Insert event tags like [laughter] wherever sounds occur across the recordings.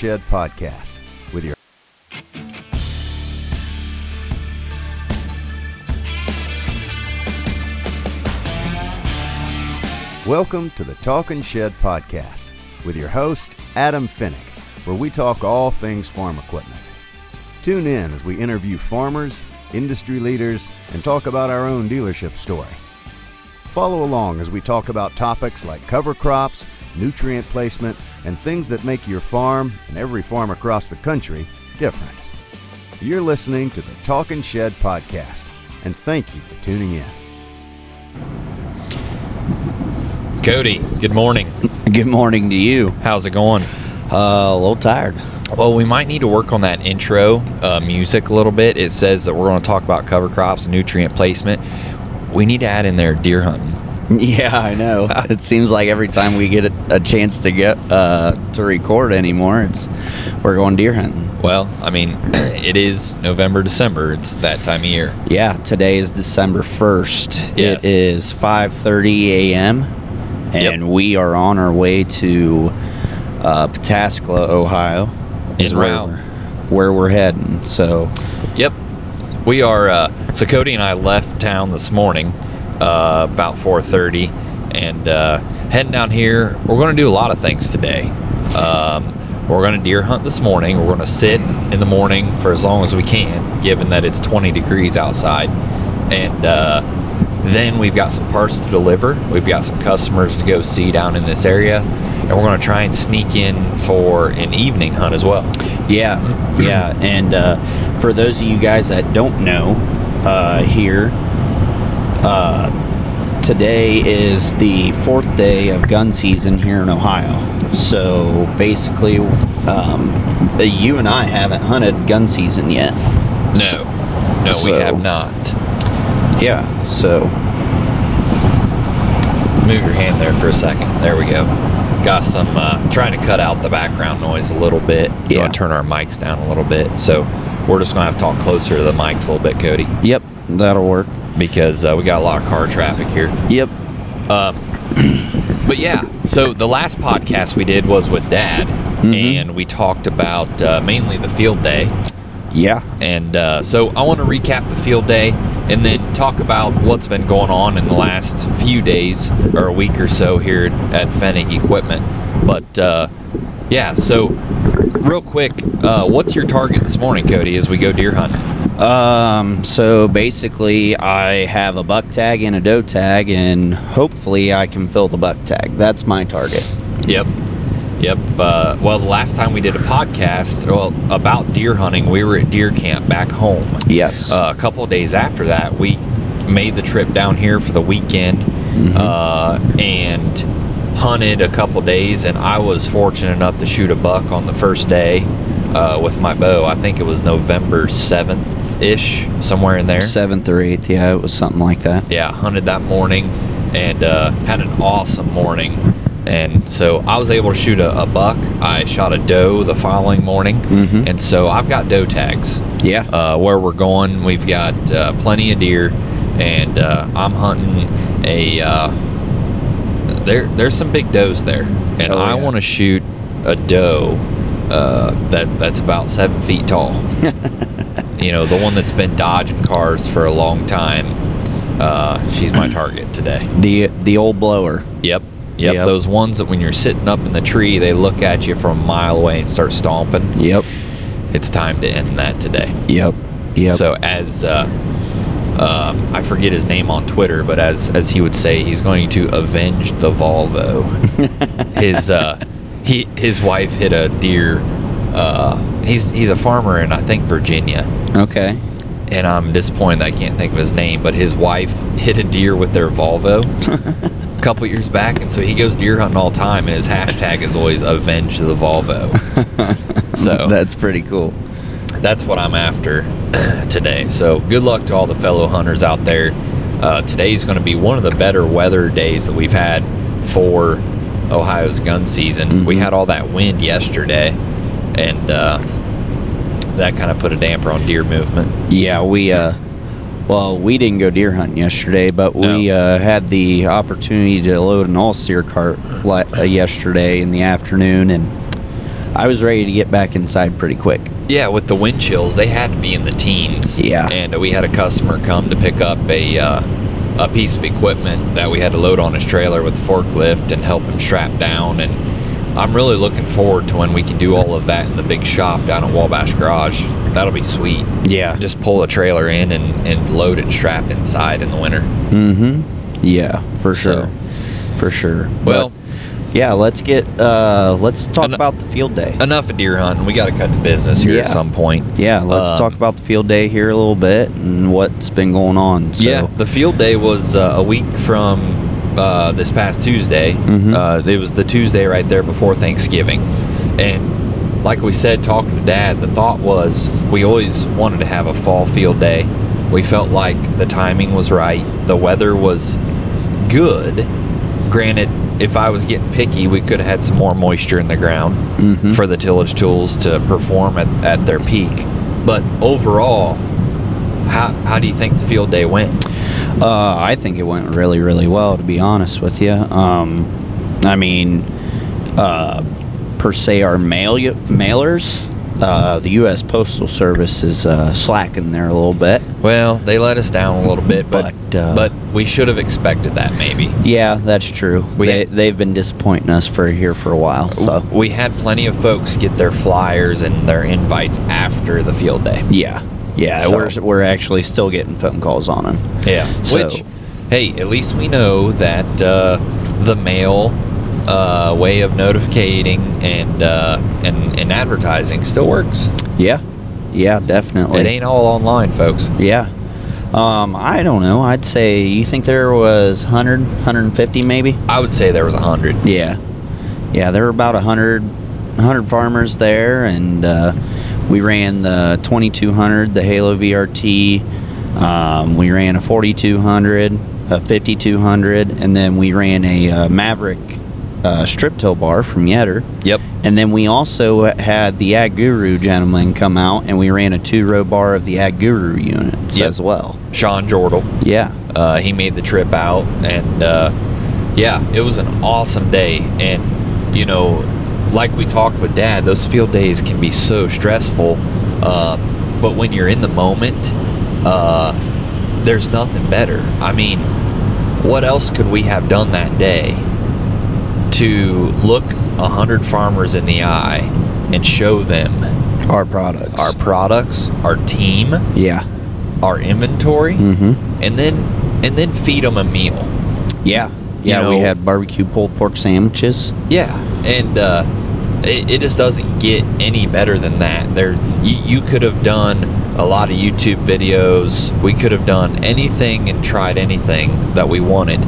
Podcast with your Welcome to the Talkin' Shed podcast with your host Adam Fennig, where we talk all things farm equipment. Tune in as we interview farmers, industry leaders, and talk about our own dealership story. Follow along as we talk about topics like cover crops, nutrient placement, and things that make your farm and every farm across the country different. You're listening to the Talkin' Shed podcast, and thank you for tuning in. Cody, good morning. Good morning to you. How's it going? Uh, a little tired. Well, we might need to work on that intro uh, music a little bit. It says that we're going to talk about cover crops, nutrient placement. We need to add in there deer hunting. [laughs] Yeah, I know. [laughs] it seems like every time we get a, a chance to get uh, to record anymore, it's we're going deer hunting. Well, I mean, [clears throat] it is November, December. It's that time of year. Yeah, today is December first. Yes. It is 5:30 a.m. and Yep. we are on our way to uh, Pataskala, Ohio. is En where we're- Where we're heading. So Yep. We are. Uh, so Cody and I left town this morning uh, about 4:30, and uh, heading down here. We're going to do a lot of things today. Um, we're going to deer hunt this morning. We're going to sit in the morning for as long as we can, given that it's 20 degrees outside, and uh, then we've got some parts to deliver. We've got some customers to go see down in this area, and we're going to try and sneak in for an evening hunt as well. Yeah, yeah. And uh, for those of you guys that don't know, uh, here, uh, today is the fourth day of gun season here in Ohio. So basically, um, you and I haven't hunted gun season yet. No, no, we have not. Yeah, so Move your hand there for a second. There we go. Got some, uh, trying to cut out the background noise a little bit. Yeah. Turn our mics down a little bit. So we're just going to have to talk closer to the mics a little bit, Cody, yep, that'll work. Because uh, we got a lot of car traffic here. Yep. [clears throat] But yeah, so the last podcast we did was with Dad, Mhm. and we talked about uh, mainly the field day. Yeah. And uh, so I want to recap the field day and then talk about what's been going on in the last few days or a week or so here at Fennig Equipment. But uh, yeah, so real quick, uh, what's your target this morning, Cody, as we go deer hunting? Um, so basically, I have a buck tag and a doe tag, and hopefully, I can fill the buck tag. That's my target. Yep. Yep. Uh, well, the last time we did a podcast well, about deer hunting, we were at deer camp back home. Yes. Uh, a couple of days after that, we made the trip down here for the weekend uh, and hunted a couple days. And I was fortunate enough to shoot a buck on the first day uh, with my bow. I think it was November 7th ish, somewhere in there. Seventh or eighth, yeah, it was something like that. Yeah, hunted that morning and uh, had an awesome morning. And so I was able to shoot a, a buck. I shot a doe the following morning. Mhm. And so I've got doe tags Yeah. uh, where we're going. We've got uh, plenty of deer, and uh, I'm hunting a. Uh, there, there's some big does there, and Oh, I yeah. want to shoot a doe uh, that that's about seven feet tall. [laughs] you know, the one that's been dodging cars for a long time. Uh, she's my target today. the the old blower. Yep. Yep. Yep. Those ones that when you're sitting up in the tree, they look at you from a mile away and start stomping. Yep. It's time to end that today. Yep. Yep. So as uh, um, I forget his name on Twitter, but as as he would say, he's going to avenge the Volvo. [laughs] his uh, he his wife hit a deer. Uh, he's he's a farmer in I think Virginia, okay. and I'm disappointed that I can't think of his name. But his wife [laughs] hit a deer with their Volvo [laughs] a couple years back, and so he goes deer hunting all the time, and his hashtag is always avenge the Volvo. [laughs] so That's pretty cool. that's what I'm after [clears throat] today. So good luck to all the fellow hunters out there. Uh, today's going to be one of the better weather days that we've had for Ohio's gun season. We Mhm. had all that wind yesterday, and uh, that kind of put a damper on deer movement. Yeah, we uh well, we didn't go deer hunting yesterday, but we No. uh, had the opportunity to load an all sear cart uh, yesterday in the afternoon, and I was ready to get back inside pretty quick. Yeah, with the wind chills, they had to be in the teens. Yeah. And we had a customer come to pick up a uh, a piece of equipment that we had to load on his trailer with the forklift and help him strap down. And I'm really looking forward to when we can do all of that in the big shop down at Wabash Garage. That'll be sweet. Yeah. Just pull a trailer in and, and load it and strap inside in the winter. Mm-hmm. Yeah, for So- sure. For sure. Well, But, yeah, let's get uh let's talk En- about the field day. enough of deer hunting. We got to cut the business here Yeah. at some point. Yeah, let's Um, talk about the field day here a little bit and what's been going on. So, Yeah, the field day was uh, a week from uh, this past Tuesday. Mhm. Uh, it was the Tuesday right there before Thanksgiving, and like we said, talking to Dad, the thought was we always wanted to have a fall field day. We felt like the timing was right. The weather was good. Granted, if I was getting picky, we could have had some more moisture in the ground Mhm. for the tillage tools to perform at, at their peak. But overall, how, how do you think the field day went? Uh, I think it went really, really well, to be honest with you. Um, I mean, uh, per se, our mail mailers, uh, the U.S. Postal Service is uh, slacking there a little bit. Well, they let us down a little bit, but But, uh, but we should have expected that maybe. Yeah, that's true. We they, had- they've been disappointing us for here for a while. So we had plenty of folks get their flyers and their invites after the field day. yeah, yeah, So- we're we're actually still getting phone calls on them. Yeah. So- Which, hey, at least we know that uh, the mail uh, way of notificating and uh, and and advertising still works. Yeah, yeah, definitely. It ain't all online, folks. Yeah. Um, I don't know. I'd say you think there was 100, 150 maybe? I would say there was a hundred. Yeah. Yeah, there were about 100, 100 farmers there, and uh, we ran the 2200, the Halo VRT. Um, we ran a 4200, a 5200, and then we ran a uh, Maverick uh, strip toe bar from Yetter. Yep. And then we also had the Ag Guru gentleman come out, and we ran a two row bar of the Ag Guru units Yep. as well. Sean Jordal. Yeah. Uh, he made the trip out, and uh, yeah, it was an awesome day. And you know, like we talked with Dad, those field days can be so stressful. Um, but when you're in the moment, uh, there's nothing better. I mean, what else could we have done that day to look a hundred farmers in the eye and show them Our products. our products, our team, yeah. our inventory, Mm-hmm. and then and then feed them a meal. Yeah. Yeah, You we had barbecue pulled pork sandwiches. Yeah, and uh, it, it just doesn't get any better than that. There, you, you could have done a lot of YouTube videos. We could have done anything and tried anything that we wanted,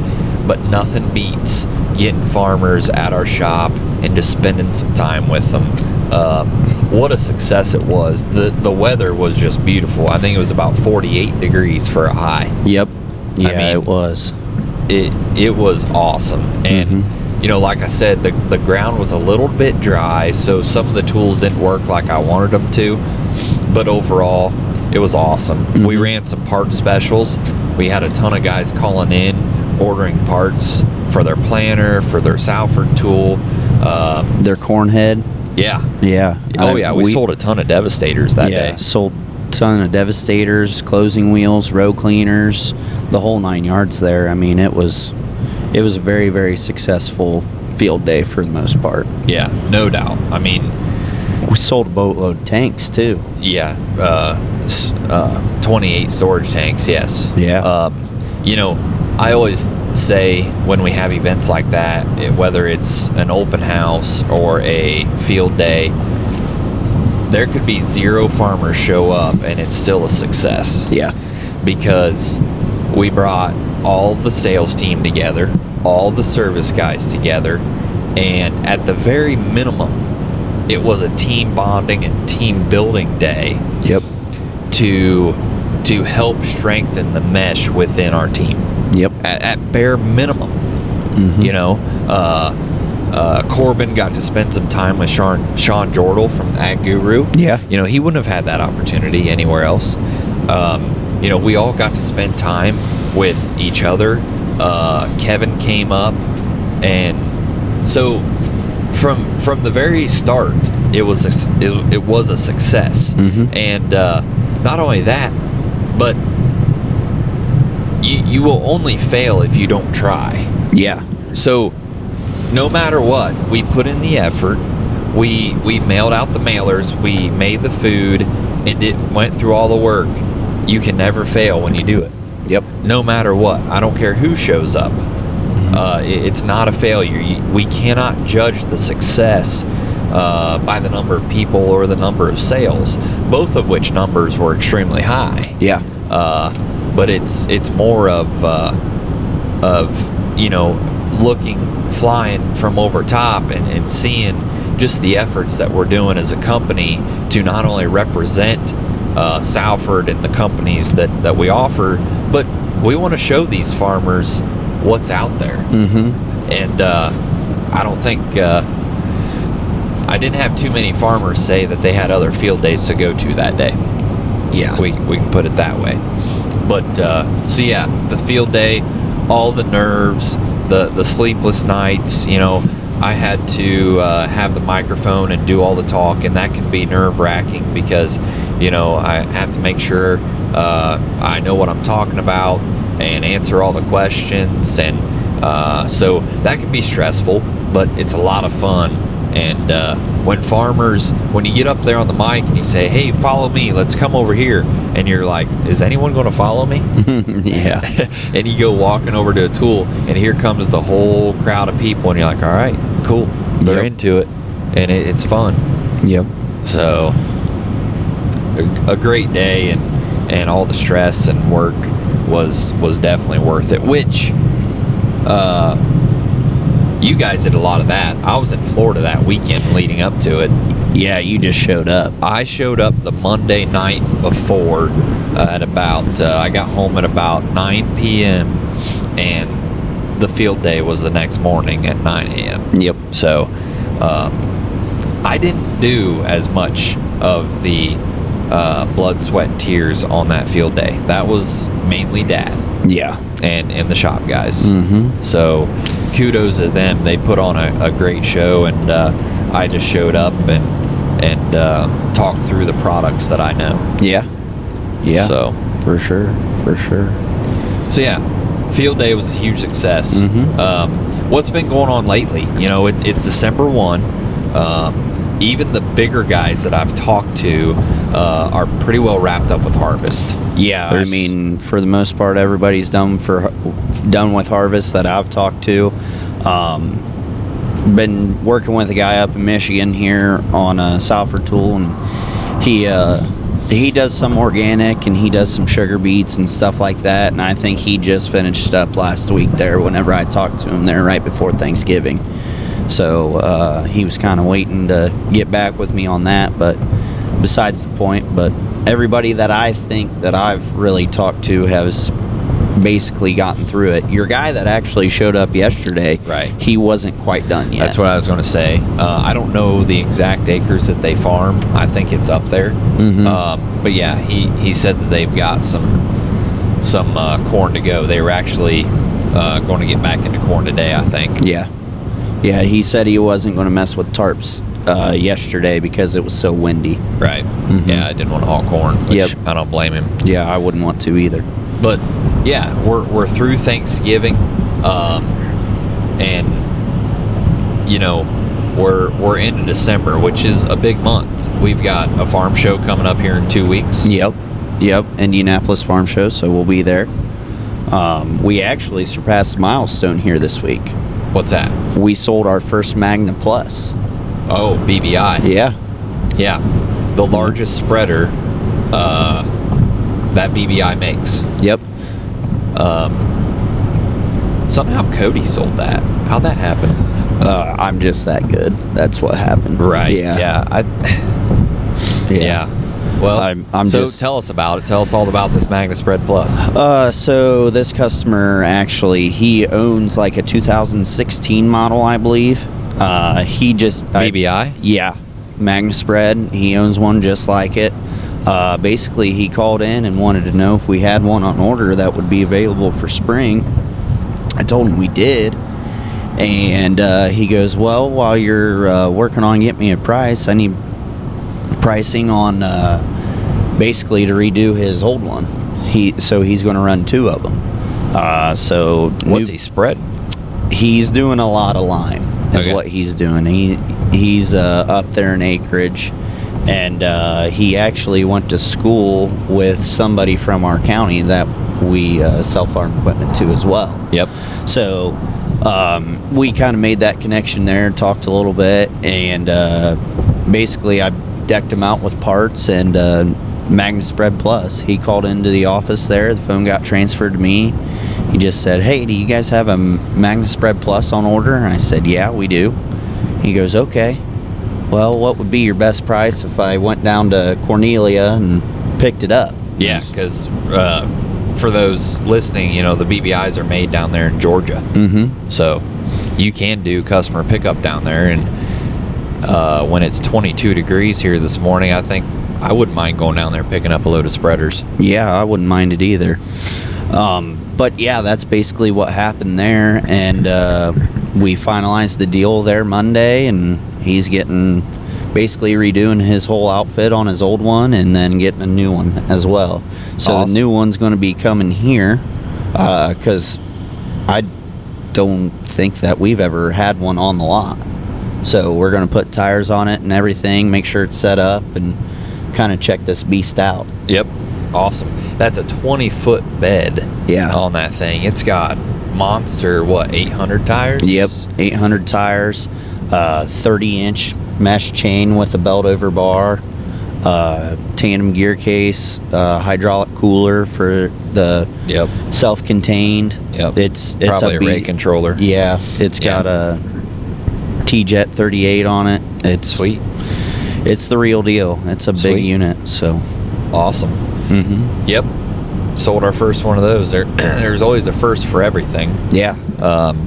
but nothing beats getting farmers at our shop and just spending some time with them. Um, what a success it was! the The weather was just beautiful. I think it was about 48 degrees for a high. Yep. Yeah, mean- it was. it it was awesome and Mhm. You know like i said the, the ground was a little bit dry so some of the tools didn't work like i wanted them to but overall it was awesome we Mhm. ran some part specials we had a ton of guys calling in ordering parts for their planter for their salford tool uh, Their corn head. yeah Yeah. oh I- yeah we, sold a ton of devastators that yeah, day sold ton of devastators, closing wheels, row cleaners, the whole nine yards there. I mean, it was it was a very very successful field day for the most part. yeah no doubt i mean We sold a boatload of tanks too. Yeah, uh, uh, 28 storage tanks, yes. Yeah. Um, you know, I always say when we have events like that, it, whether it's an open house or a field day, there could be zero farmers show up and it's still a success Yeah. because we brought all the sales team together, all the service guys together, and at the very minimum, it was a team bonding and team building day Yep. to to help strengthen the mesh within our team Yep. at, at bare minimum. Mhm. You know, uh, uh, Corbin got to spend some time with Sean, Sean Jordal from Ag Guru. Yeah. You know, he wouldn't have had that opportunity anywhere else. Um, you know, we all got to spend time with each other. Uh, Kevin came up, and so from from the very start, it was a, it, it was a success. Mhm. And uh, not only that, but you you will only fail if you don't try. Yeah. So, no matter what, we put in the effort. We we mailed out the mailers. We made the food, and it went through all the work. You can never fail when you do it. No matter what. I don't care who shows up. Uh, it- it's not a failure. You, we cannot judge the success uh, by the number of people or the number of sales, both of which numbers were extremely high Yeah. uh, but it's it's more of uh, of you know looking flying from over top and, and seeing just the efforts that we're doing as a company to not only represent uh, Salford and the companies that, that we offer, but we want to show these farmers what's out there. Mm-hmm. And uh, I don't think uh, I didn't have too many farmers say that they had other field days to go to that day Yeah. we, we can put it that way but uh, so yeah the field day all the nerves the the sleepless nights you know i had to uh, have the microphone and do all the talk and that can be nerve wracking because you know i have to make sure uh, i know what i'm talking about and answer all the questions and uh, so that can be stressful but it's a lot of fun and uh, when farmers, when you get up there on the mic and you say, "Hey, follow me. Let's come over here," and you're like, "Is anyone going to follow me?" [laughs] yeah. [laughs] and you go walking over to a tool, and here comes the whole crowd of people, and you're like, "All right, cool. They're Yep. into it, and it, it's fun." Yep. So, a, a great day, and and all the stress and work was was definitely worth it. Which, uh, you guys did a lot of that. I was in Florida that weekend leading up to it. Yeah. You just showed up. I showed up the Monday night before uh, at about, uh, I got home at about 9 p.m. and the field day was the next morning at 9 a.m. Yep. So um, I didn't do as much of the uh, blood, sweat, and tears on that field day. That was mainly dad Yeah. and, and the shop guys. Mm-hmm. So kudos to them. They put on a, a great show, and uh, I just showed up and and uh, talked through the products that I know. Yeah. Yeah. So for sure. For sure. so yeah, field day was a huge success. Mhm. Um, what's been going on lately? You know, it, it's December one. Um, even the bigger guys that I've talked to uh, are pretty well wrapped up with harvest. Yeah, I mean, for the most part, everybody's done for done with harvest that I've talked to. Um, been working with a guy up in Michigan here on a Salford tool, and he uh, he does some organic and he does some sugar beets and stuff like that. And I think he just finished up last week there. Whenever I talked to him there, right before Thanksgiving. So uh, he was kind of waiting to get back with me on that, but besides the point. But everybody that I think that I've really talked to has basically gotten through it. Your guy that actually showed up yesterday, Right. He wasn't quite done yet. That's what I was going to say. Uh, I don't know the exact acres that they farm. I think it's up there. Mhm. Um, but yeah, he, he said that they've got some some uh, corn to go. They were actually uh, going to get back into corn today. I think. Yeah, yeah. He said he wasn't going to mess with tarps uh, yesterday because it was so windy. Right. Mhm. Yeah, I didn't want to haul corn, which Yep. I don't blame him. Yeah, I wouldn't want to either. But yeah, we're we're through Thanksgiving, um, and you know we're we're into December, which is a big month. We've got a farm show coming up here in two weeks. Yep, yep. Indianapolis Farm Show, so we'll be there. Um, we actually surpassed milestone here this week. What's that? We sold our first Magna Plus. Oh, BBI. Yeah, Yeah, the largest spreader uh, that BBI makes. yep. Um, somehow Cody sold that. How'd that happen? Uh, I'm just that good. That's what happened. Right. Yeah. Yeah. I, yeah. Well, I'm- I'm so just- tell us about it. Tell us all about this Magna Spread Plus. Uh, so this customer actually he owns like a 2016 model, I believe. Uh, he just I- BBI. yeah, Magna Spread. He owns one just like it. Uh, basically, he called in and wanted to know if we had one on order that would be available for spring. I told him we did, And uh, he goes, "Well, while you're uh, working on getting me a price, I need pricing on uh, basically to redo his old one. He so he's going to run two of them. Uh, so What's new- he spread? he's doing a lot of lime is Okay. what he's doing he he's uh, up there in acreage and uh, he actually went to school with somebody from our county that we uh, sell farm equipment to as well Yep. so um, we kind of made that connection there talked a little bit and uh, basically i decked him out with parts and uh, magna spread plus he called into the office there the phone got transferred to me he just said hey do you guys have a magna spread plus on order and i said yeah we do he goes okay well what would be your best price if i went down to cornelia and picked it up Yeah, because uh, for those listening, you know the BBIs are made down there in Georgia, mm-hmm so you can do customer pickup down there. And uh, when it's 22 degrees here this morning, I think I wouldn't mind going down there picking up a load of spreaders. Yeah, I wouldn't mind it either. Um, but yeah, that's basically what happened there, and uh, we finalized the deal there Monday, and he's getting basically redoing his whole outfit on his old one, and then getting a new one as well. So Awesome. the new one's going to be coming here because I don't think that we've ever had one on the lot. So we're going to put tires on it and everything, make sure it's set up, and kind of check this beast out. Yep, awesome. That's a 20 foot bed. Yeah. on that thing. It's got monster what 800 tires. Yep, 800 tires, uh, 30 inch mesh chain with a belt over bar, uh, tandem gear case, uh, hydraulic cooler for the Yep. self-contained. Yep. It's it's Probably a B- rate controller. Yeah, it's Yeah. got a TeeJet 38 on it. It's Sweet. It's the real deal. It's a Sweet. big unit. So. Awesome. Hmm Yep. Sold our first one of those. There, [clears throat] there's always a first for everything. Yeah. Um,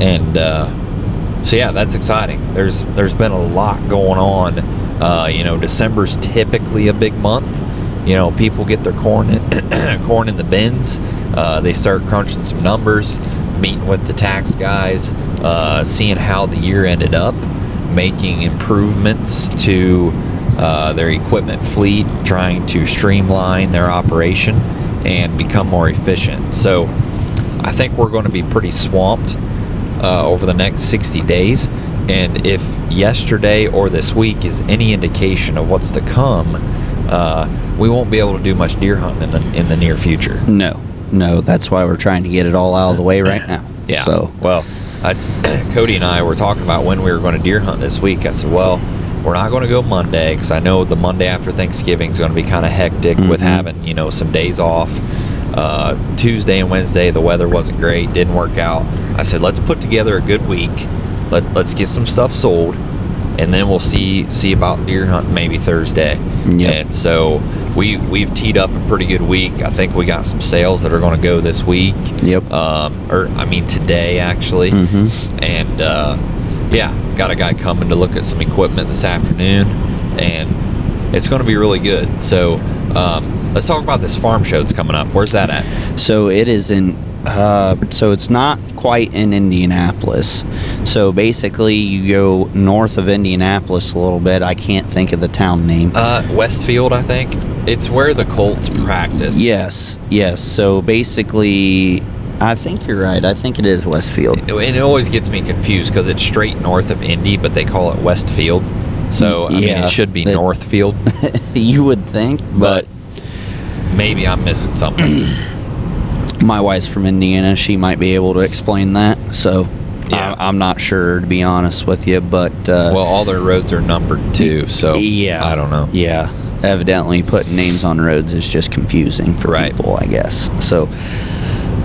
and uh, so yeah, that's exciting. There's there's been a lot going on. Uh, you know, December's typically a big month. You know, people get their corn in, [clears throat] corn in the bins. Uh, they start crunching some numbers, meeting with the tax guys, uh, seeing how the year ended up, making improvements to uh, their equipment fleet, trying to streamline their operation and become more efficient. So, I think we're going to be pretty swamped uh, over the next 60 days. And if yesterday or this week is any indication of what's to come, uh, we won't be able to do much deer hunting in the in the near future. No. No. That's why we're trying to get it all out of the way right now. [laughs] Yeah. So. well, I, [coughs] Cody and I were talking about when we were going to deer hunt this week. I said, well, we're not going to go Monday because I know the Monday after Thanksgiving is going to be kind of hectic with Mhm. having you know some days off. Uh, Tuesday and Wednesday the weather wasn't great, didn't work out. I said, let's put together a good week. Let let's get some stuff sold, and then we'll see see about deer hunting maybe Thursday. Yep. And so we we've teed up a pretty good week. I think we got some sales that are going to go this week. Yep. Um, or I mean today actually. Mhm. And uh, yeah, got a guy coming to look at some equipment this afternoon, and it's going to be really good. So um, let's talk about this farm show that's coming up. Where's that at? So it is in. Uh, so it's not quite in Indianapolis. So basically, you go north of Indianapolis a little bit. I can't think of the town name. Uh, Westfield, I think. It's where the Colts practice. yes, yes. So basically, I think you're right. I think it is Westfield. And it always gets me confused because it's straight north of Indy, but they call it Westfield. So I mean, Yeah, it should be Northfield, [laughs] you would think, but but maybe I'm missing something. [clears throat] my wife's from Indiana. She might be able to explain that. So Yeah. I, I'm not sure, to be honest with you. But uh, well, all their roads are numbered too, so yeah, I don't know. Yeah, evidently putting names on roads is just confusing for Right. people, I guess. So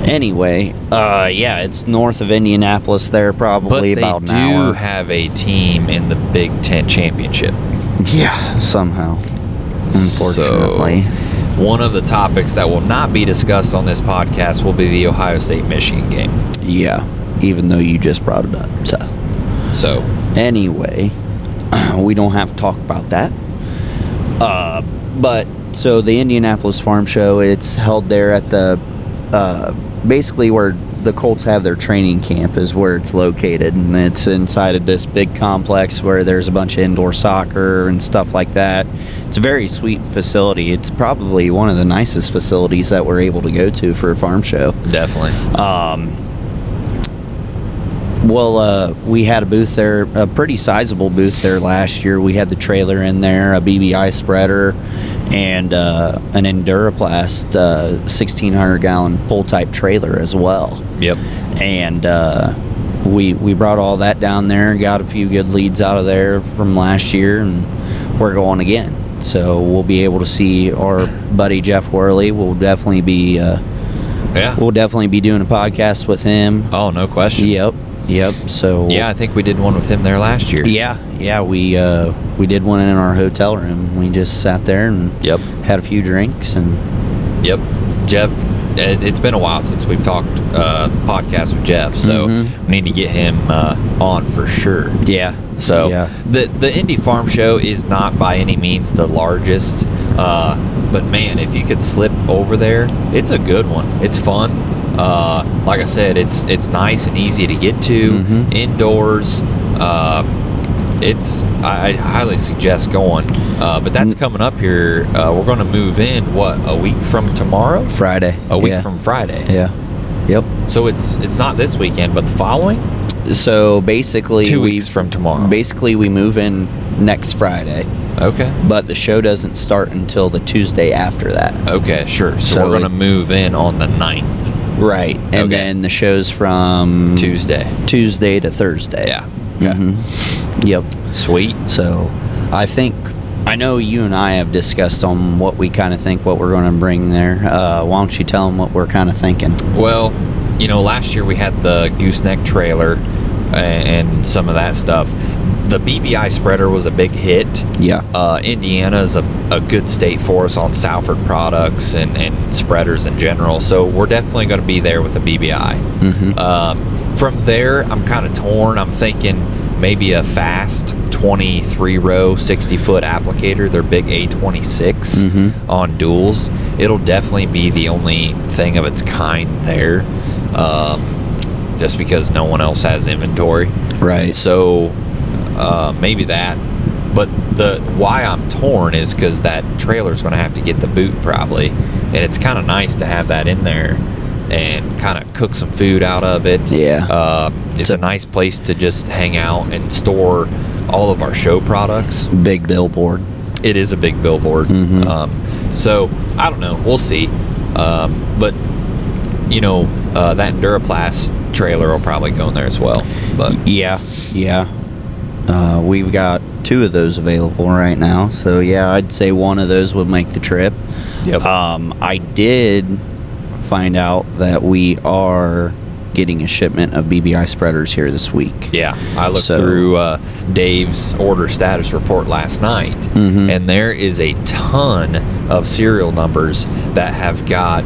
anyway, uh, yeah, it's north of Indianapolis. There, But probably they about do an hour. have a team in the Big Ten championship. yeah, somehow. Unfortunately. So, one of the topics that will not be discussed on this podcast will be the Ohio State Michigan game. yeah, even though you just brought it up. So So, anyway, [clears throat] we don't have to talk about that. Uh, but so the Indianapolis Farm Show, it's held there at the uh, basically where the Colts have their training camp is where it's located, and it's inside of this big complex where there's a bunch of indoor soccer and stuff like that. It's a very sweet facility. It's probably one of the nicest facilities that we're able to go to for a farm show. Definitely. Um, well, uh, we had a booth there, a pretty sizable booth there last year. We had the trailer in there, a BBI spreader, and uh, an Enduraplast uh, 1600 gallon pull type trailer as well. Yep. And uh, we we brought all that down there, got a few good leads out of there from last year, and we're going again. So we'll be able to see our buddy Jeff Worley. We'll definitely be uh, Yeah. we'll definitely be doing a podcast with him. oh, no question. Yep, yep. So Yeah, I think we did one with him there last year. yeah, yeah. We uh, we did one in our hotel room. We just sat there and Yep. had a few drinks and Yep. Jeff, it, it's been a while since we've talked uh, podcast with Jeff, so Mhm. we need to get him uh, on for sure. yeah. So yeah, the the Indy Farm Show is not by any means the largest, uh, but man, if you could slip over there, it's a good one. It's fun. Uh, like I said, it's it's nice and easy to get to Mhm. indoors. Uh, it's I, I highly suggest going, uh, but that's Mm. coming up here. Uh, we're going to move in what a week from tomorrow, Friday. a week yeah. from Friday. Yeah. Yep. So it's it's not this weekend, but the following So basically, two we weeks from tomorrow. basically we move in next Friday, okay. but the show doesn't start until the Tuesday after that. Okay, sure. So, So we're going to move in on the 9th, Right, and Okay. then the show's from Tuesday. Tuesday to Thursday. Yeah. Okay. Mhm. Yep. Sweet. So I think I know you and I have discussed on what we kind of think what we're going to bring there. Uh, why don't you tell them what we're kind of thinking? Well, you know, last year we had the gooseneck trailer and some of that stuff. The BBI spreader was a big hit. Yeah. Uh, Indiana is a, a good state for us on Salford products and, and spreaders in general. So we're definitely going to be there with a BBI. Mhm. Um, from there, I'm kind of torn. I'm thinking maybe a fast 23 row 60 foot applicator. They're big A26 Mhm. on duals. It'll definitely be the only thing of its kind there, um, just because no one else has inventory. Right. So uh, maybe that. But the why I'm torn is because that trailer's going to have to get the boot probably, and it's kind of nice to have that in there and kind of cook some food out of it. Yeah. uh, it's a nice place to just hang out and store all of our show products. Big billboard. It is a big billboard. Mhm. Um, so I don't know. We'll see. Um, but you know uh, that Enduraplast trailer will probably go in there as well. But Yeah. Yeah. Uh, we've got two of those available right now. So yeah, I'd say one of those would make the trip. Yep. Um, I did find out that we are getting a shipment of BBI spreaders here this week. Yeah, I looked So- through uh, Dave's order status report last night, Mhm. and there is a ton of serial numbers that have got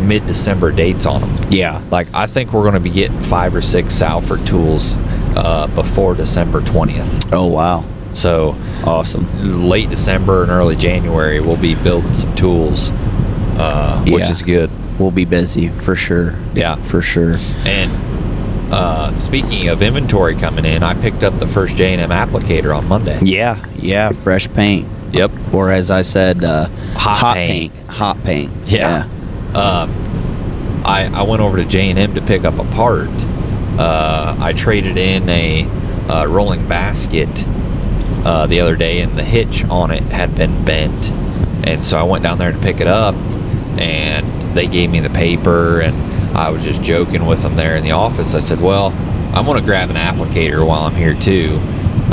mid-December dates on them. Yeah. Like I think we're going to be getting five or six Salford tools uh, before December twentieth. Oh wow. So Awesome. late December and early January, we'll be building some tools, uh, which Yeah. is good. We'll be busy for sure. Yeah. For sure. And uh, speaking of inventory coming in, I picked up the first J&M applicator on Monday. Yeah. Yeah. Fresh paint. Yep. Or as I said, uh, Hot paint. Hot paint. Yeah. Um, I I went over to J and M to pick up a part. Uh, I traded in a uh, rolling basket uh, the other day, and the hitch on it had been bent, and so I went down there to pick it up, and they gave me the paper, and I was just joking with them there in the office. I said, "Well, I'm gonna grab an applicator while I'm here too."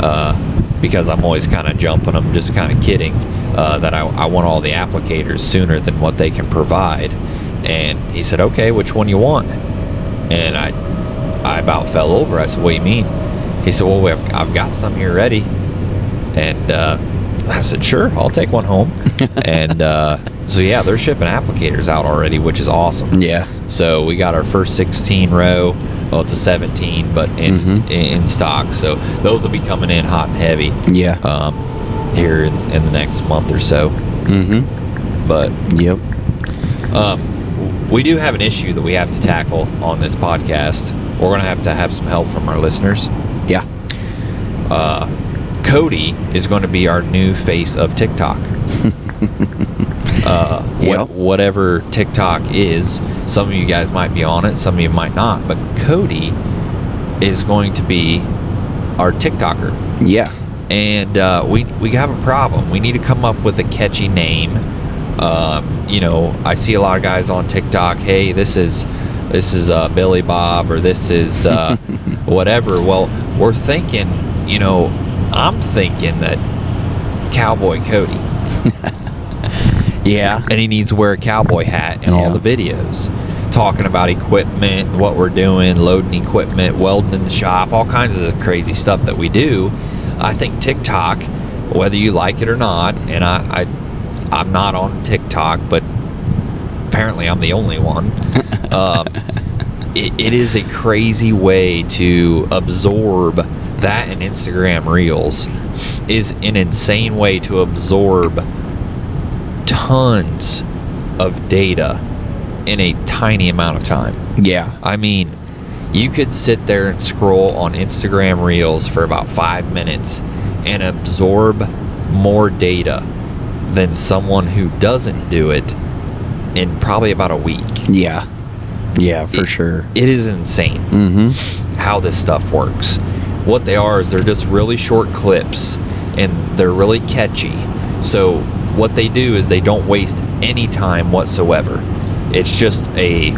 Uh, because I'm always kind of jumping them, just kind of kidding uh, that I, I want all the applicators sooner than what they can provide. And he said, "Okay, which one you want?" And I, I about fell over. I said, "What do you mean?" He said, "Well, I've, I've got some here ready." And uh, I said, "Sure, I'll take one home." [laughs] and uh, so yeah, they're shipping applicators out already, which is awesome. Yeah. So we got our first 16 row. Well, it's a 17, but in, Mhm. in in stock. So those will be coming in hot and heavy Yeah. um, here in, in the next month or so. mm-hmm. But Yep. um, we do have an issue that we have to tackle on this podcast. We're going to have to have some help from our listeners. Yeah. Uh, Cody is going to be our new face of TikTok. [laughs] uh, what, Yep. Whatever TikTok is, some of you guys might be on it, some of you might not, but Cody is going to be our TikToker. Yeah. And uh, we, we have a problem. We need to come up with a catchy name. Um, you know, I see a lot of guys on TikTok. Hey, this is this is uh, Billy Bob, or this is uh, [laughs] whatever. Well, we're thinking. You know, I'm thinking that Cowboy Cody, [laughs] Yeah. and he needs to wear a cowboy hat in all the videos, talking about equipment, what we're doing, loading equipment, welding in the shop, all kinds of crazy stuff that we do. I think TikTok, whether you like it or not, and I, I I'm not on TikTok, but apparently I'm the only one. [laughs] Um, it, it is a crazy way to absorb that and Instagram Reels is an insane way to absorb tons of data in a tiny amount of time. Yeah. I mean, you could sit there and scroll on Instagram Reels for about five minutes and absorb more data than someone who doesn't do it in probably about a week. Yeah. Yeah, for It- sure. It is insane Mm-hmm. how this stuff works. What they are is they're just really short clips and they're really catchy. So what they do is they don't waste any time whatsoever. It's just a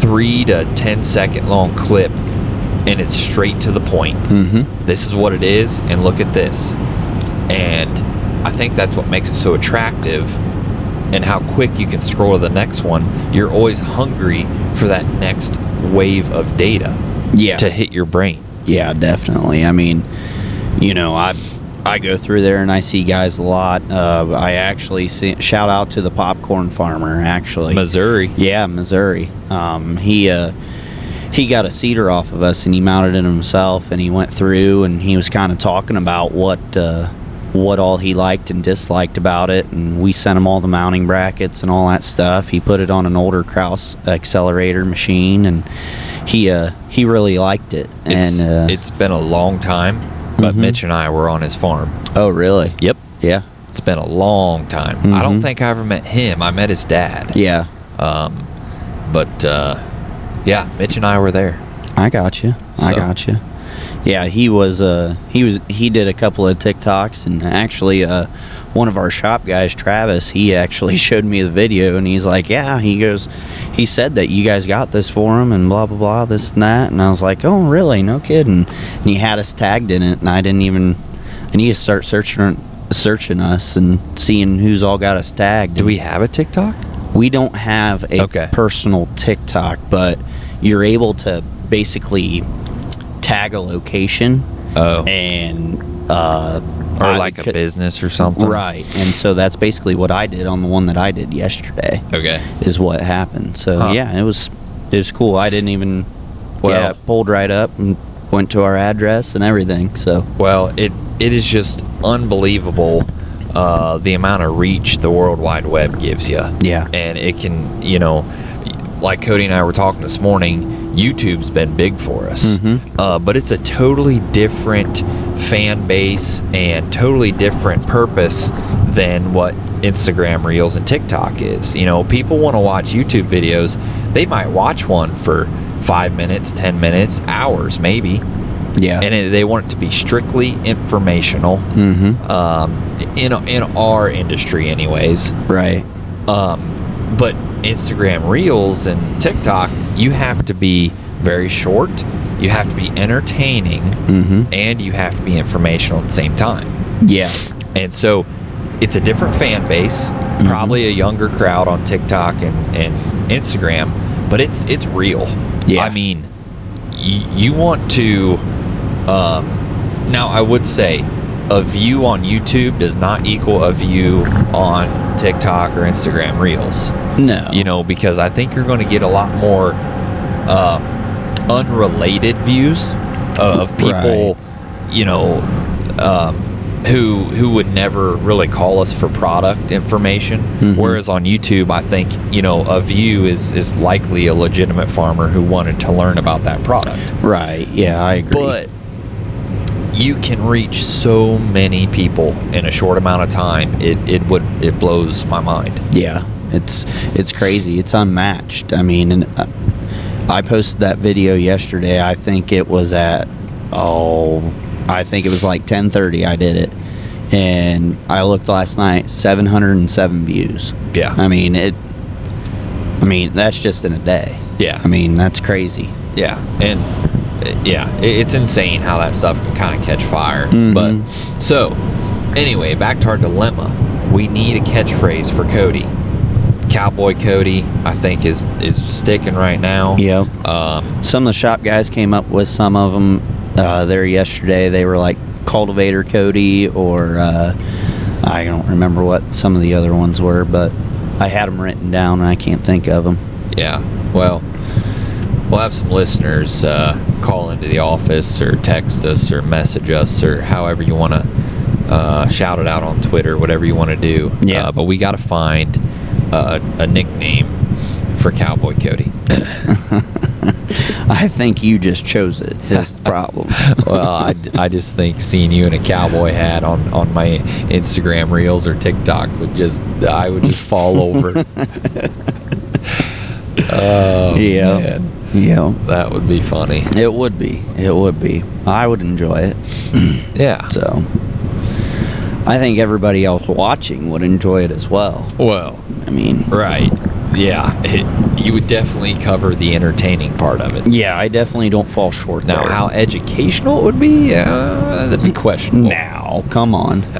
three to ten second long clip and it's straight to the point. Mm-hmm. This is what it is and look at this. And I think that's what makes it so attractive and how quick you can scroll to the next one. You're always hungry for that next wave of data Yeah. to hit your brain. Yeah, definitely. I mean, you know, I I go through there and I see guys a lot. Uh, I actually see, shout out to the popcorn farmer. Actually, Missouri. Yeah, Missouri. Um, he uh, he got a seeder off of us and he mounted it himself and he went through and he was kind of talking about what uh, what all he liked and disliked about it and we sent him all the mounting brackets and all that stuff. He put it on an older Krause accelerator machine and he uh, he really liked it. It's, and uh, it's been a long time, but Mhm. Mitch and I were on his farm. oh really? Yep. Yeah. It's been a long time. I don't Mhm. think I ever met him. I met his dad. Yeah. Um, but uh, yeah, Mitch and I were there. I got you. I got you. Yeah, he was. Uh, he was. He did a couple of TikToks, and actually, uh, one of our shop guys, Travis, he actually [laughs] showed me the video, and he's like, "Yeah," he goes, he said that you guys got this for him, and blah blah blah, this and that, and I was like, "Oh, really? No kidding." And he had us tagged in it, and I didn't even. I need to start searching searching us and seeing who's all got us tagged. Do we have a TikTok? We don't have a Okay. personal TikTok, but you're able to basically tag a location Oh, and uh, or I like a business or something. Right, and so that's basically what I did on the one that I did yesterday. Okay. Is what happened. So Huh. yeah, it was it was cool. I didn't even Well- yeah pulled right up and went to our address and everything. So Well, it it is just unbelievable uh, the amount of reach the World Wide Web gives you. Yeah. and it can you know, like Cody and I were talking this morning. YouTube's been big for us, Mhm. uh, but it's a totally different fan base and totally different purpose than what Instagram Reels and TikTok is. You know, people want to watch YouTube videos. They might watch one for five minutes, ten minutes, hours, maybe yeah, and it, they want it to be strictly informational mm-hmm. um, in in our industry, anyways. right, Um, but Instagram Reels and TikTok, you have to be very short, you have to be entertaining, mm-hmm. and you have to be informational at the same time. yeah, And so, it's a different fan base, probably a younger crowd on TikTok and, and Instagram, but it's it's real. Yeah. I mean, y- you want to. Um, now, I would say a view on YouTube does not equal a view on TikTok or Instagram Reels. no, You know, because I think you're going to get a lot more um, unrelated views of people, you know, um, who who would never really call us for product information. Mhm. Whereas on YouTube, I think you know a view is is likely a legitimate farmer who wanted to learn about that product. Right. Yeah, I agree. But you can reach so many people in a short amount of time. It it would it blows my mind. Yeah, it's it's crazy. It's unmatched. I mean, and uh, I posted that video yesterday. I think it was at oh, I think it was like 10:30. I did it, and I looked last night. 707 views. Yeah. I mean it. I mean that's just in a day. Yeah. I mean that's crazy. Yeah, and uh, yeah, i- it's insane how that stuff can kind of catch fire. Mhm. But so, anyway, back to our dilemma. We need a catchphrase for Cody. Cowboy Cody, I think is is sticking right now. Yeah. Um, Some of the shop guys came up with some of them uh, there yesterday. They were like cultivator Cody or uh, I don't remember what some of the other ones were, but I had them written down and I can't think of them. yeah. Well, we'll have some listeners uh, call into the office or text us or message us or however you want to uh, shout it out on Twitter, whatever you want to do. Yeah. Uh, but we got to find uh, a nickname for Cowboy Cody. [laughs] [laughs] I think you just chose it. Is the [laughs] problem? well, I, I just think seeing you in a cowboy hat on, on my Instagram reels or TikTok would just I would just fall over. Oh, yeah, man. yeah. that would be funny. It would be. It would be. I would enjoy it. [clears throat] Yeah. So I think everybody else watching would enjoy it as well. Well, I mean, right. Yeah, it, you would definitely cover the entertaining part of it. yeah, I definitely don't fall short Now, there. how educational it would be, uh, that'd be questionable. Now, come on. [laughs]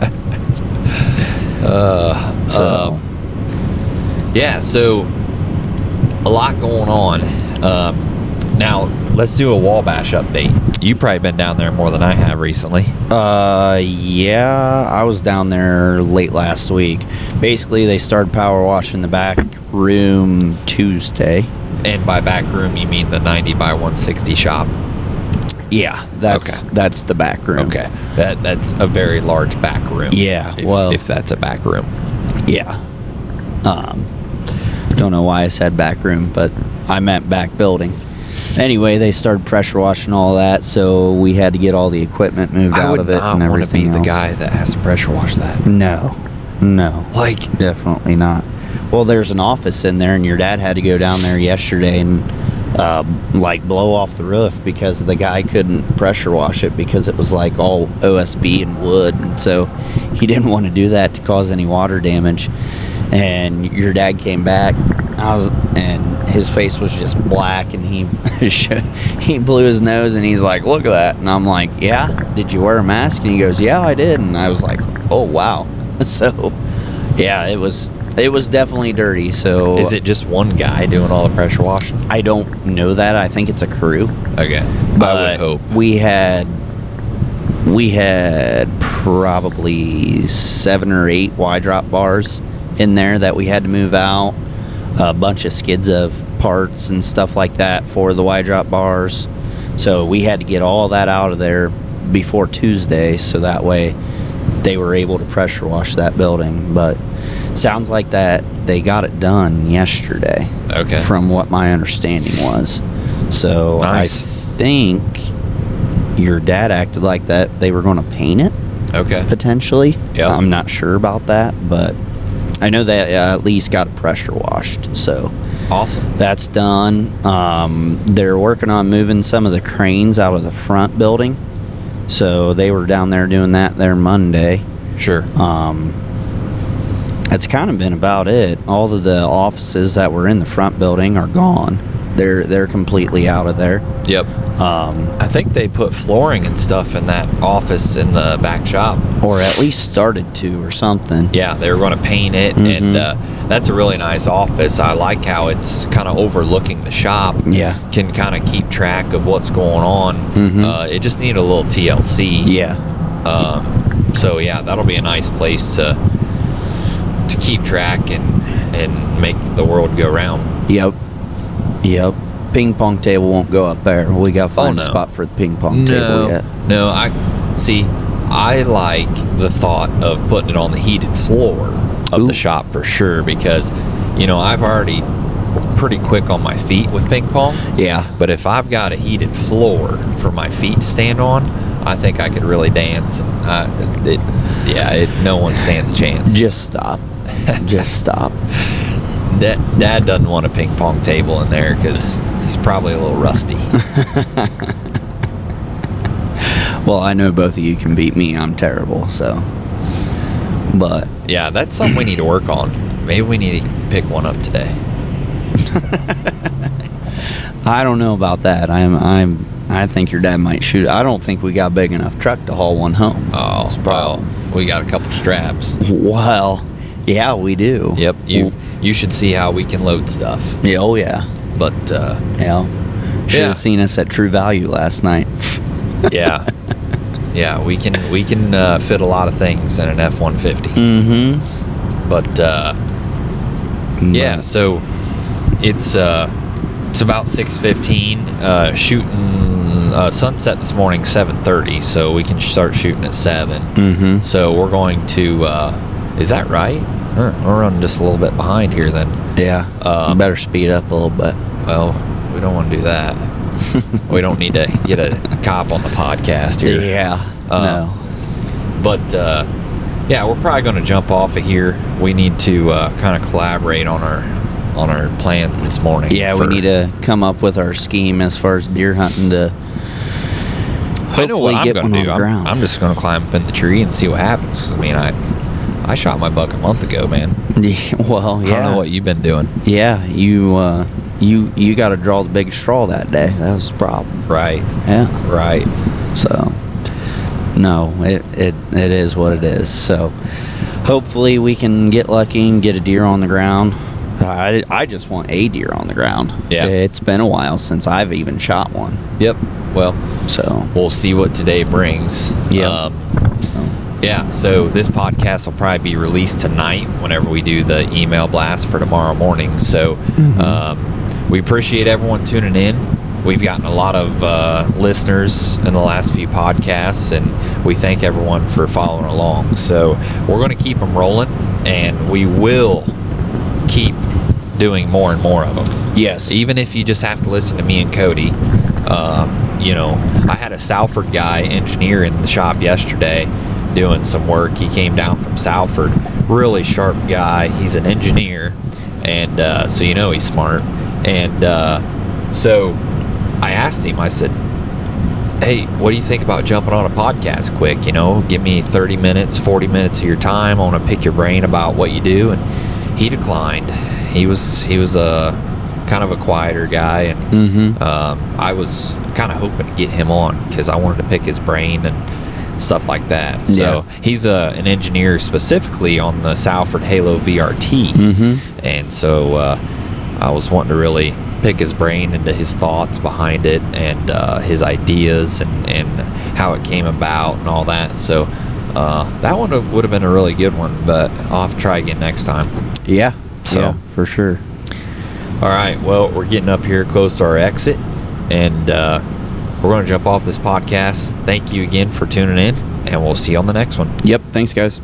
Uh, So- um, yeah, so a lot going on. Um, now, let's do a Wabash update. You've probably been down there more than I have recently. Uh, yeah, I was down there late last week. Basically, they started power washing the back room Tuesday. And by back room, you mean the 90 by 160 shop. Yeah, that's Okay. that's the back room. Okay, that that's a very large back room. Yeah, if, well- if that's a back room. Yeah. Um, don't know why I said back room, but I meant back building. Anyway, they started pressure washing all that, so we had to get all the equipment moved I out of it I would not and want to be everything the guy that has to pressure wash that. No, no, Like, definitely not. Well, there's an office in there, and your dad had to go down there yesterday and uh, like blow off the roof because the guy couldn't pressure wash it because it was like all OSB and wood, and so he [laughs] didn't want to do that to cause any water damage. And your dad came back, I was, and his face was just black, and he [laughs] he blew his nose, and he's like, "Look at that!" And I'm like, "Yeah, did you wear a mask?" And he goes, "Yeah, I did." And I was like, "Oh wow!" [laughs] So, yeah, it was it was definitely dirty. So is it just one guy doing all the pressure washing? I don't know that. I think it's a crew. Okay, But I would hope. we had we had probably seven or eight Y drop bars in there that we had to move out. A bunch of skids of parts and stuff like that for the Y drop bars. So we had to get all that out of there before Tuesday, so that way they were able to pressure wash that building. But sounds like that they got it done yesterday Okay. from what my understanding was. So Nice. I think your dad acted like that they were going to paint it okay. potentially. Yeah. I'm not sure about that, but I know that uh, at least got pressure washed. So Awesome. that's done. Um, they're working on moving some of the cranes out of the front building. So they were down there doing that there Monday. Sure. Um, that's kind of been about it. All of the offices that were in the front building are gone. They're they're completely out of there. Yep. Um, I think they put flooring and stuff in that office in the back shop. or at least started to, or something. Yeah, they were going to paint it, and Mhm. uh, that's a really nice office. I like how it's kind of overlooking the shop. Yeah. Can kind of keep track of what's going on. Mhm. Uh, it just needed a little TLC. Yeah. Um, so yeah, that'll be a nice place to to keep track and and make the world go round. Yep. Yep. Ping pong table won't go up there. We got to find Oh, no. a spot for the ping pong table yet. no. I see. I like the thought of putting it on the heated floor of Ooh. the shop for sure because, you know, I've already pretty quick on my feet with ping pong. Yeah. But if I've got a heated floor for my feet to stand on, I think I could really dance. And I, it, yeah, it, no one stands a chance. Just stop. [laughs] Just stop. Da- Dad doesn't want a ping pong table in there because he's probably a little rusty. [laughs] Well, I know both of you can beat me. I'm terrible, so. But yeah, that's something we need to work on. Maybe we need to pick one up today. [laughs] I don't know about that. I'm I'm I think your dad might shoot. I don't think we got big enough truck to haul one home. Oh, well, we got a couple straps. [laughs] Well, yeah, we do. Yep, you you should see how we can load stuff. Yeah, oh yeah. But uh, Yeah. Should Yeah. have seen us at True Value last night. [laughs] yeah, yeah, we can we can uh, fit a lot of things in an F one fifty. Mm-hmm. But uh, yeah, so it's uh, it's about six fifteen. Uh, shooting uh, sunset this morning seven thirty, so we can start shooting at seven. Mm-hmm. So we're going to. Uh, is that right? We're, we're running just a little bit behind here. Then, Yeah. Um, you better speed up a little bit. well, we don't want to do that. [laughs] we don't need to get a cop on the podcast here. Yeah. Uh, no. But uh, yeah, we're probably going to jump off of here. We need to uh, kind of collaborate on our on our plans this morning. Yeah, we need to come up with our scheme as far as deer hunting to I know what hopefully I'm get one to on do. the I'm, ground. I'm just going to climb up in the tree and see what happens. 'Cause, I mean, I I shot my buck a month ago, man. [laughs] well, Yeah, I don't know what you've been doing. Yeah, you uh, you you got to draw the big straw that day. That was the problem. Right, Yeah. right. So, no, it, it it is what it is. So, hopefully we can get lucky and get a deer on the ground. I, I just want a deer on the ground. Yeah. It's been a while since I've even shot one. Yep. Well, So, we'll see what today brings. Yeah. Um, yeah. So this podcast will probably be released tonight whenever we do the email blast for tomorrow morning. So Mhm. um, we appreciate everyone tuning in. We've gotten a lot of uh, listeners in the last few podcasts, and we thank everyone for following along. So we're going to keep them rolling, and we will keep doing more and more of them yes. even if you just have to listen to me and Cody. Um, you know, I had a Salford guy engineer in the shop yesterday doing some work. He came down from Salford, really sharp guy. He's an engineer, and uh, so you know he's smart. And uh, so I asked him. I said, "Hey, what do you think about jumping on a podcast quick? You know, give me 30 minutes, 40 minutes of your time. I want to pick your brain about what you do." And he declined. He was he was a kind of a quieter guy, and Mm-hmm. um, I was kind of hoping to get him on because I wanted to pick his brain and stuff like that. So Yeah. he's a, an engineer specifically on the Salford Halo VRT, Mm-hmm. and so uh, I was wanting to really pick his brain into his thoughts behind it and uh, his ideas and, and how it came about and all that. So uh, that one would have been a really good one, but I'll have to try again next time. Yeah. So- yeah, for sure. All right. Well, we're getting up here close to our exit, and uh, we're going to jump off this podcast. Thank you again for tuning in, and we'll see you on the next one. Yep. Thanks, guys.